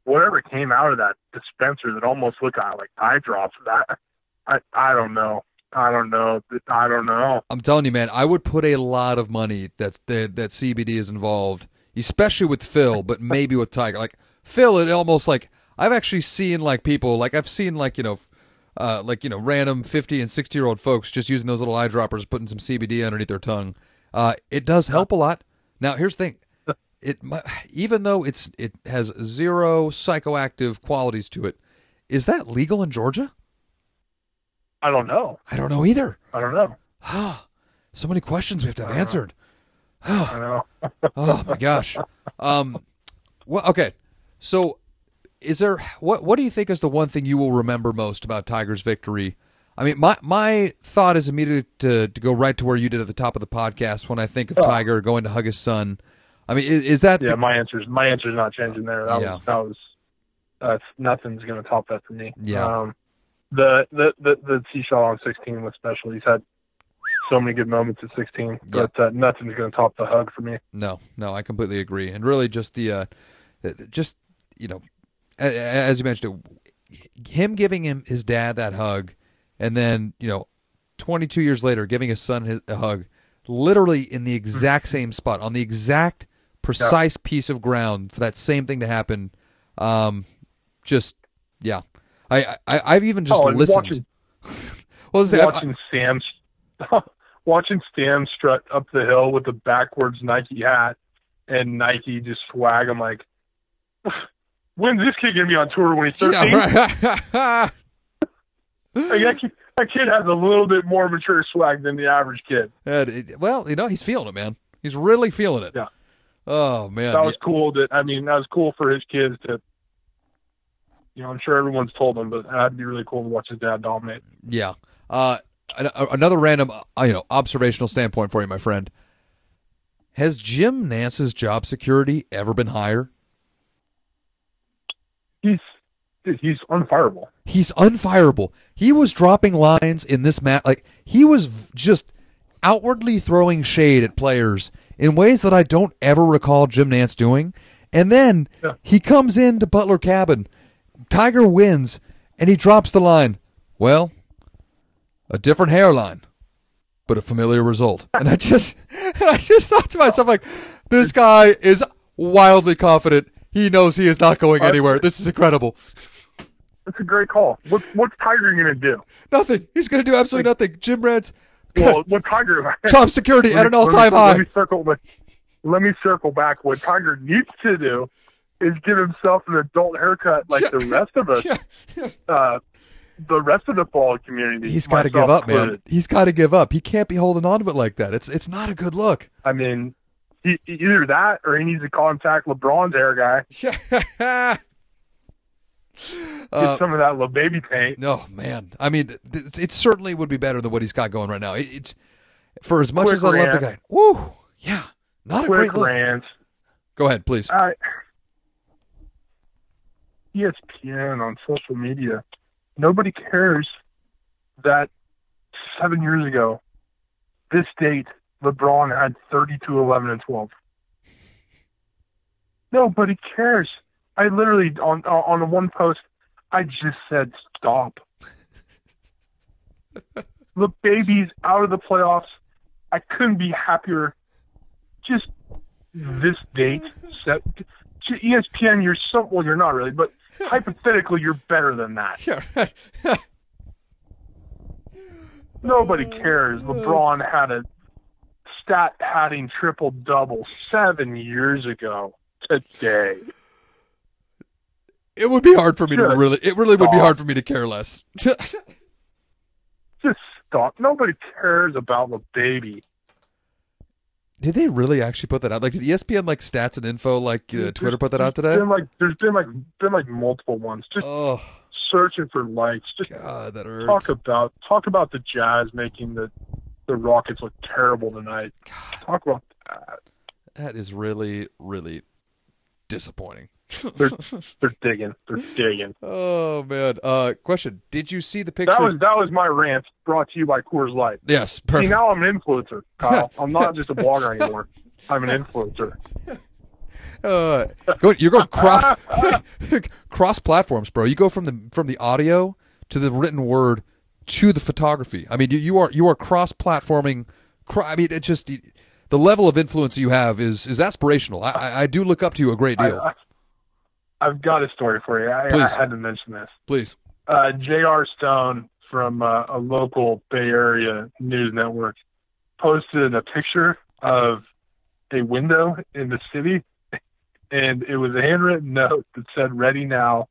whatever came out of that dispenser that almost looked like eye drops. That I I don't know. I don't know. I don't know. I'm telling you, man, I would put a lot of money that's that that CBD is involved, especially with Phil, but maybe with Tiger. Like Phil, it almost like I've actually seen like people like I've seen like you know. Uh, like you know, random fifty and sixty year old folks just using those little eyedroppers putting some CBD underneath their tongue. Uh, it does help a lot. Now, here's the thing: it even though it's it has zero psychoactive qualities to it, is that legal in Georgia? I don't know. I don't know either. I don't know. so many questions we have to have I don't know. answered. I know. oh my gosh. Um, well, okay. So, is there what what do you think is the one thing you will remember most about Tiger's victory? I mean, my my thought is immediately to to go right to where you did at the top of the podcast when I think of Oh. Tiger going to hug his son. I mean, is, is that Yeah, the- my answer's my answer's not changing there. That Yeah. was that was that's nothing's gonna top that for me. Yeah. Um the the the the tee shot on sixteen was special. He's had so many good moments at sixteen. But uh, nothing's gonna top the hug for me. No, no, I completely agree. And really, just the, uh, just you know, as you mentioned, him giving him his dad that hug, and then you know, 22 years later, giving his son his, a hug, literally in the exact same spot on the exact precise piece of ground for that same thing to happen. Um, just yeah, I, I I've even just oh, listened. watching well, was I- watching Sam watching Sam strut up the hill with the backwards Nike hat and Nike just swag. I'm like, when's this kid gonna be on tour when he's 13? yeah, right. Like, that, kid, that kid has a little bit more mature swag than the average kid. It- well, you know, he's feeling it, man. He's really feeling it. Yeah. Oh man. That was cool. That I mean, that was cool for his kids to. You know, I'm sure everyone's told him, but that'd be really cool to watch his dad dominate. yeah. Uh, another random, uh, you know, observational standpoint for you, my friend. Has Jim Nantz's job security ever been higher? He's he's unfireable. He's unfireable. He was dropping lines in this match. Like he was just outwardly throwing shade at players in ways that I don't ever recall Jim Nantz doing. And then Yeah. he comes into Butler Cabin. Tiger wins, and he drops the line. Well, a different hairline, but a familiar result. And I just, and I just thought to myself, like, this guy is wildly confident. He knows he is not going anywhere. This is incredible. That's a great call. What what's Tiger gonna do? Nothing. He's going to do absolutely nothing. Jim Reds, Well, what Tiger? job security at an all-time let high. Let me circle. Let, let me circle back. What Tiger needs to do is give himself an adult haircut like Yeah. the rest of us. Yeah, yeah. Uh, the rest of the ball community. He's got to give up, man. He's got to give up. He can't be holding on to it like that. It's it's not a good look. I mean, either that or he needs to contact LeBron's hair guy. Yeah. Get uh, some of that little baby paint. no, man. I mean, th- it certainly would be better than what he's got going right now. It, it's for as much Quick as I love the guy. Woo, yeah, not a Quick great look. rant. Go ahead, please. E ESPN on social media, nobody cares that seven years ago, this date, LeBron had 32, 11, and 12. Nobody cares. I literally, on, on the one post, I just said stop. the baby's out of the playoffs. I couldn't be happier. Just this date set to ESPN. You're so well. You're not really, but hypothetically, you're better than that. Yeah, right. Nobody cares. LeBron had a stat padding triple double seven years ago today. it would be hard for me to really. It really would be hard for me to care less. Just stop. Nobody cares about the baby. Did they really actually put that out? Like, did ESPN like stats and info like uh, Twitter put that out today? Been like, there's been like been like multiple ones. Just Oh searching for likes. Just God, that hurts. talk about talk about the Jazz making the the Rockets look terrible tonight. Talk about that. That is really, really disappointing. They're they're digging. They're digging. oh man. Uh, question: Did you see the picture? That was that was my rant brought to you by Coors Light. yes, See, now I'm an influencer, Kyle. I'm not just a blogger anymore. I'm an influencer. Uh, go, you're going cross cross platforms, bro. You go from the from the audio to the written word to the photography. I mean, you, you are you are cross platforming. I mean, it just the level of influence you have is is aspirational. I, I, I do look up to you a great deal. I, I've got a story for you. I, Please. I had to mention this. Please. uh, J.R. Stone from uh, a local Bay Area news network posted a picture of a window in the city, and it was a handwritten note that said, "Ready now,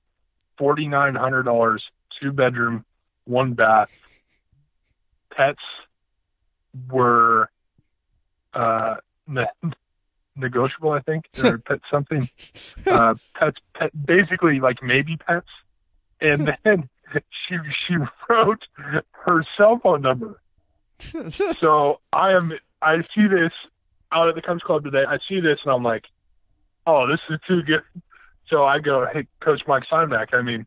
forty nine hundred dollars, two bedroom, one bath." Pets were uh, ne- negotiable, I think, or pet something. Uh, pets, pet, basically like maybe pets and then she she wrote her cell phone number. So I am I see this out at the Cubs Club today. I see this and I'm like, oh, this is too good. So I go, hey, Coach Mike Steinbeck. I mean,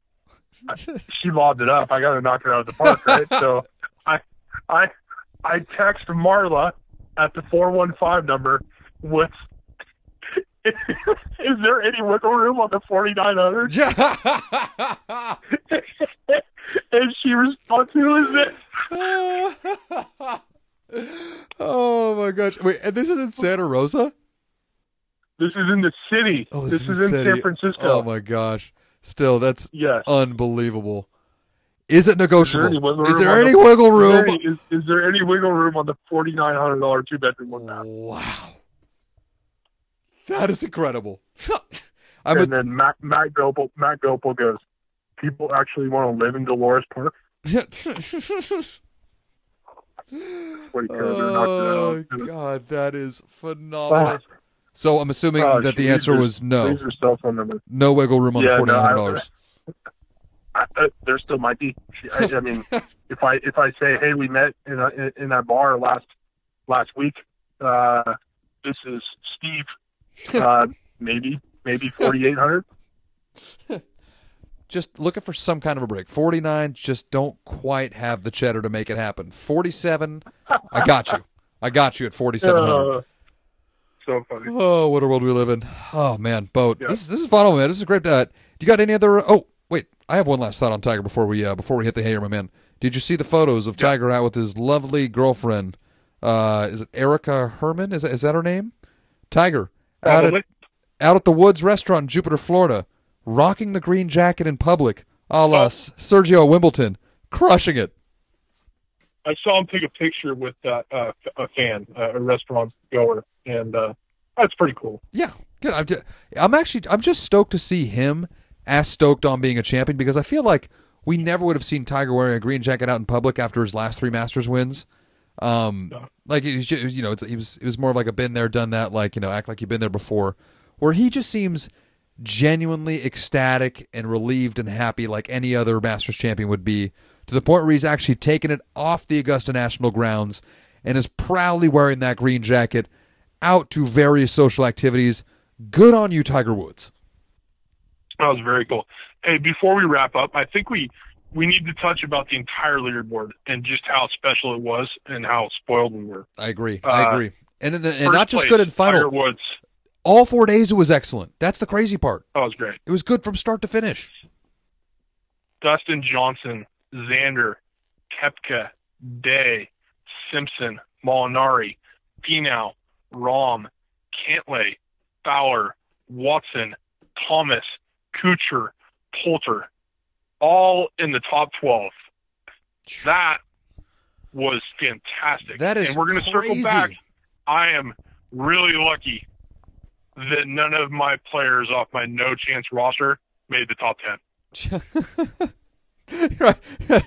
she lobbed it up. I got to knock it out of the park, right? so I I I text Marla at the four one five number with. Is there any wiggle room on the forty nine hundred? and she responds, "Who is this?" oh my gosh! Wait, and this is in Santa Rosa. This is in the city. Oh, this, in is the in city. San Francisco. Oh my gosh! Still, that's yes. unbelievable. Is it negotiable? Is there any wiggle Is room? there any, is, is there any wiggle room on the forty nine hundred dollar two bedroom one bath? Wow, that is incredible. I'm and a, then Matt Matt Gopel Matt Gopel goes, "People actually want to live in Dolores Park." What he goes, "They're not oh god, that is ah. phenomenal. So I'm assuming Oh, that the answer was no, These are cell no wiggle room on Yeah, the forty nine dollars. There still might be. I, I mean, if I if I say, "Hey, we met in a, in, that bar last last week," uh, this is Steve. Uh, maybe maybe forty eight hundred. just looking for some kind of a break. 49 just don't quite have the cheddar to make it happen. 47, I got you. I got you at 4700. Uh, so funny. Oh, what a world we live in. Oh man, boat. Yeah. This this is fun, man. This is great. Uh, you got any other Oh, wait. I have one last thought on Tiger before we uh, before we hit the hair, my man. Did you see the photos of Tiger out with his lovely girlfriend? Uh, is it Erica Herman? Is that, is that her name? Tiger out at out at the Woods restaurant in Jupiter, Florida, rocking the green jacket in public, a la Oh. Sergio Wimbledon, crushing it. I saw him take a picture with uh, uh, a fan, uh, a restaurant goer, and uh, that's pretty cool. Yeah, good. I'm, ju- I'm actually I'm just stoked to see him as stoked on being a champion because I feel like we never would have seen Tiger wearing a green jacket out in public after his last three Masters wins. Um, No. like it was just, you know, it's, he was it was more of like a been there, done that, like you know, act like you've been there before. Where he just seems genuinely ecstatic and relieved and happy, like any other Masters champion would be, to the point where he's actually taken it off the Augusta National grounds and is proudly wearing that green jacket out to various social activities. Good on you, Tiger Woods. That was very cool. Hey, before we wrap up, I think we we need to touch about the entire leaderboard and just how special it was and how spoiled we were. I agree. I Uh, agree. And, and, and not just place, good in Tiger final. Woods. All four days it was excellent. That's the crazy part. That was great. It was good from start to finish. Dustin Johnson, Xander, Koepka, Day, Simpson, Molinari, Finau, Rahm, Cantlay, Fowler, Watson, Thomas, Kuchar, Poulter, all in the top 12. That was fantastic. That is and we're going to circle back. I am really lucky that none of my players off my no chance roster made the top 10. Right. to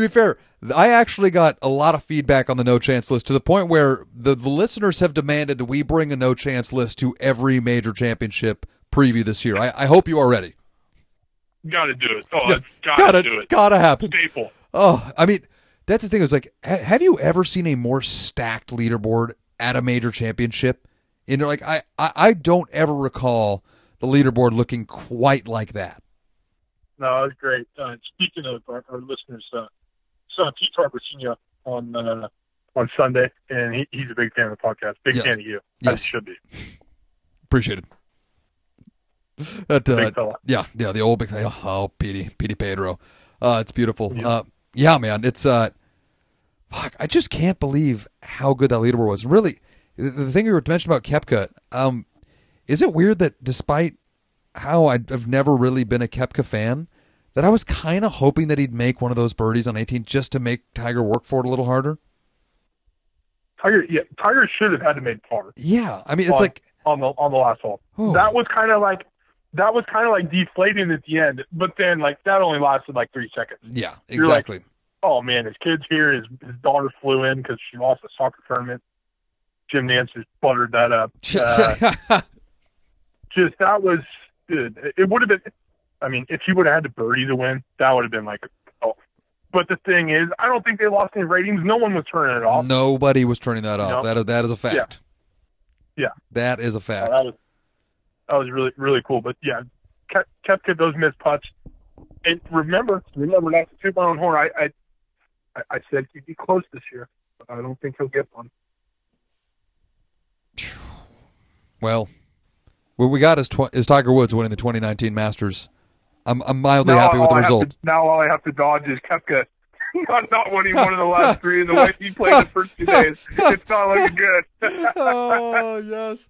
be fair, I actually got a lot of feedback on the no chance list to the point where the, the listeners have demanded that we bring a no chance list to every major championship preview this year. I, I hope you are ready. Got to do it. Oh, Yeah, it's got gotta, do it. gotta happen. Staple. Oh, I mean, that's the thing. Is like, ha- have you ever seen a more stacked leaderboard at a major championship? You know, like I, I, I don't ever recall the leaderboard looking quite like that. No, it was great. Uh, speaking of our, our listeners, uh, saw Pete Tarver Senior on uh, on Sunday, and he, he's a big fan of the podcast. Big Yeah. fan of you. Yes. As should be. Appreciate it. That, uh, fella. yeah, yeah, the old big oh, Petey, Petey Pedro. Uh, it's beautiful. Yeah. Uh, yeah, man, it's uh, fuck, I just can't believe how good that leaderboard was. Really, the, the thing you were mentioning about Koepka, um, is it weird that despite how I've never really been a Koepka fan, that I was kind of hoping that he'd make one of those birdies on 18 just to make Tiger work for it a little harder? Tiger, yeah, Tiger should have had to make par Yeah, I mean, it's On- like, on the on the last hole. oh, That was kind of like that was kind of like deflating at the end, but then like that only lasted like three seconds. yeah, you're like- exactly. Oh man, his kid's here. His his daughter flew in because she lost a soccer tournament. Jim Nantz just buttered that up. Uh, just that was good. It- It would have been. I mean, if he would have had to birdie to win, that would have been like. Oh. But the thing is, I don't think they lost any ratings. No one was turning it off. Nobody was turning that off. No. That that is a fact. Yeah. That is a fact. that was that was really really cool. But yeah, kept kept those missed putts. And remember, remember not to toot my own horn. I I I- I said he'd be close this year, but I don't think he'll get one. Well, what we got is tw- is Tiger Woods winning the 2019 Masters. I'm I'm mildly happy with the I result. to- now all I have to dodge is Koepka not, not winning one of the last three in the way he played the first two days. It's not looking good. oh yes.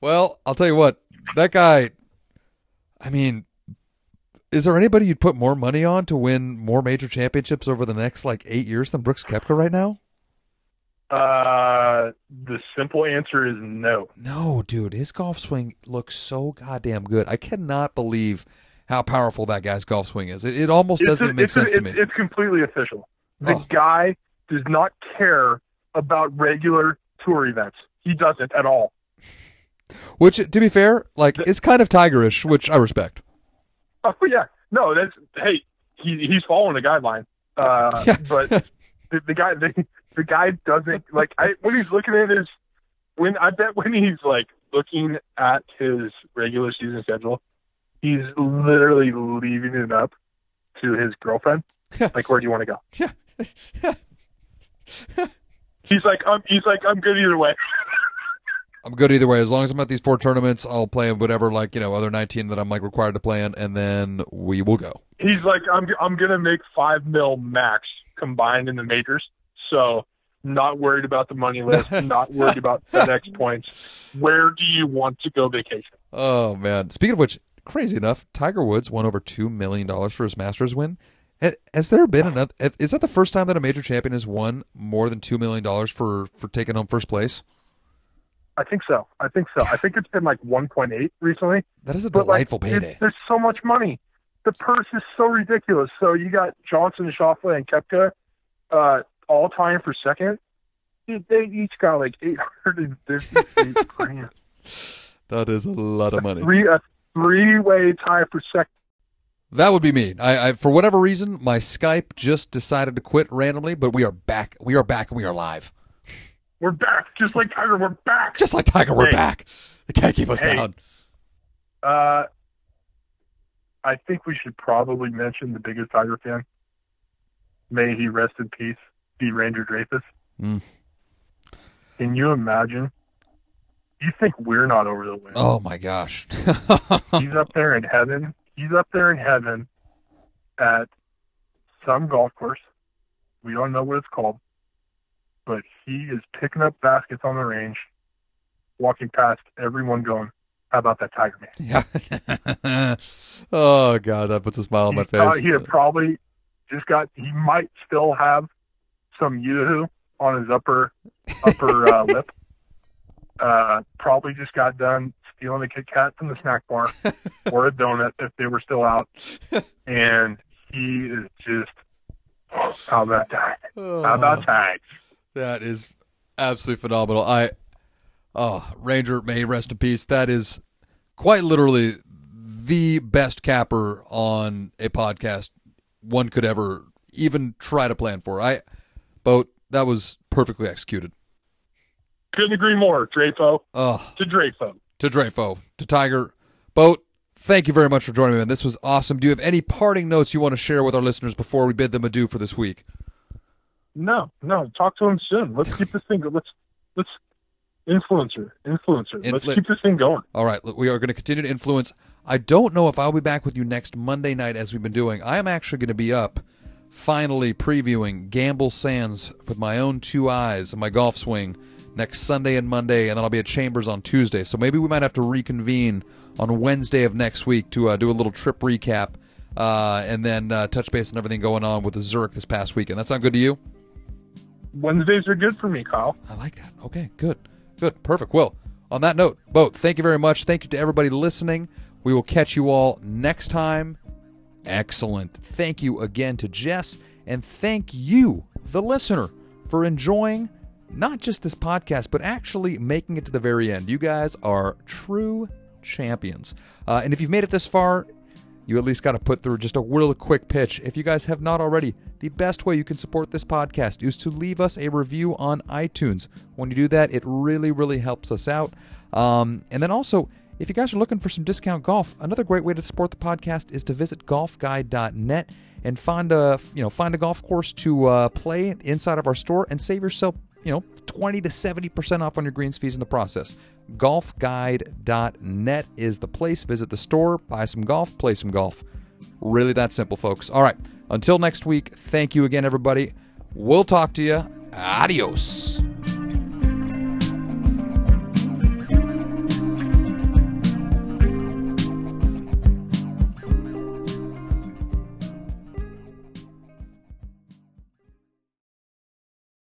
Well, I'll tell you what. That guy. I mean, is there anybody you'd put more money on to win more major championships over the next like eight years than Brooks Koepka right now? Uh, the simple answer is no. No, dude, his golf swing looks so goddamn good. I cannot believe how powerful that guy's golf swing is. It, it almost It's, doesn't a- make it's, a- sense to me. it's completely official. The Oh. guy does not care about regular tour events. He doesn't at all. Which, to be fair, like it's kind of tigerish, which I respect. Oh yeah, no, that's hey, he he's following the guideline. Uh, Yeah. but the, the guy the, the guy doesn't like I when he's looking at his when I bet when he's like looking at his regular season schedule, he's literally leaving it up to his girlfriend. Yeah. like, where do you want to go? Yeah. He's like, I'm. He's like, I'm good either way. I'm good either way. As long as I'm at these four tournaments, I'll play in whatever, like you know, other 19 that I'm like required to play in, and then we will go. He's like, I'm. I'm gonna make five mil max combined in the majors. So, not worried about the money list. not worried about FedEx points. Where do you want to go vacation? Oh man! Speaking of which, crazy enough, Tiger Woods won over two million dollars for his Masters win. Has there been another? Is that the first time that a major champion has won more than two million dollars for for taking home first place? I think so. I think so. I think it's been like 1.8 recently. That is a But like, delightful it- payday. there's so much money. The purse is so ridiculous. So you got Johnson, Schauffele, and Koepka, uh, all time for second. Dude, They each got like 858 grand. That is a lot of money. Three a three way tie for second. That would be me. I, I for whatever reason, my Skype just decided to quit randomly, but we are back. We are back and we are live. We're back, just like Tiger. We're back. Just like Tiger, we're Hey. back. They can't keep us Hey. down. Uh, I think we should probably mention the biggest Tiger fan. May he rest in peace, D. Ranger Dreyfus. Mm. Can you imagine? You think we're not over the win? Oh my gosh. He's up there in heaven. He's up there in heaven at some golf course. We don't know what it's called, but he is picking up baskets on the range, walking past everyone, going, "How about that Tiger man?" yeah. oh god, that puts a smile on my uh, face. he had probably just got. He might still have some yoo-hoo on his upper upper uh, lip. Uh, probably just got done stealing a Kit Kat from the snack bar or a donut if they were still out, and he is just. How about that? How about that? That is absolutely phenomenal. I oh Ranger may rest in peace. That is quite literally the best capper on a podcast one could ever even try to plan for. I boat that was perfectly executed. Couldn't agree more, Drapo. Oh, To Drapo. to Drapo. to Tiger, boat. Thank you very much for joining me, man. This was awesome. Do you have any parting notes you want to share with our listeners before we bid them adieu for this week? No, no. Talk to him soon. Let's keep this thing. Let's let's influencer, influencer. let's keep this thing going. All right, we are going to continue to influence. I don't know if I'll be back with you next Monday night as we've been doing. I am actually going to be up finally previewing Gamble Sands with my own two eyes and my golf swing next Sunday and Monday, and then I'll be at Chambers on Tuesday. So maybe we might have to reconvene on Wednesday of next week to uh, do a little trip recap uh, and then uh, touch base on everything going on with the Zurich this past weekend. That sound good to you? Wednesdays are good for me, Kyle. I like that. Okay, good. Good. Perfect. Well, on that note, both, thank you very much. Thank you to everybody listening. We will catch you all next time. Excellent. Thank you again to Jess, and thank you, the listener, for enjoying not just this podcast, but actually making it to the very end. You guys are true champions. Uh, and if you've made it this far, you at least got to put through just a real quick pitch. If you guys have not already, the best way you can support this podcast is to leave us a review on iTunes. When you do that, it really, really helps us out. Um, and then also, if you guys are looking for some discount golf, another great way to support the podcast is to visit golfguide.net and find a you know find a golf course to uh, play inside of our store and save yourself you know 20 to 70 percent off on your greens fees in the process. Golfguide.net is the place. Visit the store, buy some golf, play some golf. Really that simple, folks. All right. Until next week, thank you again, everybody. We'll talk to you. Adios.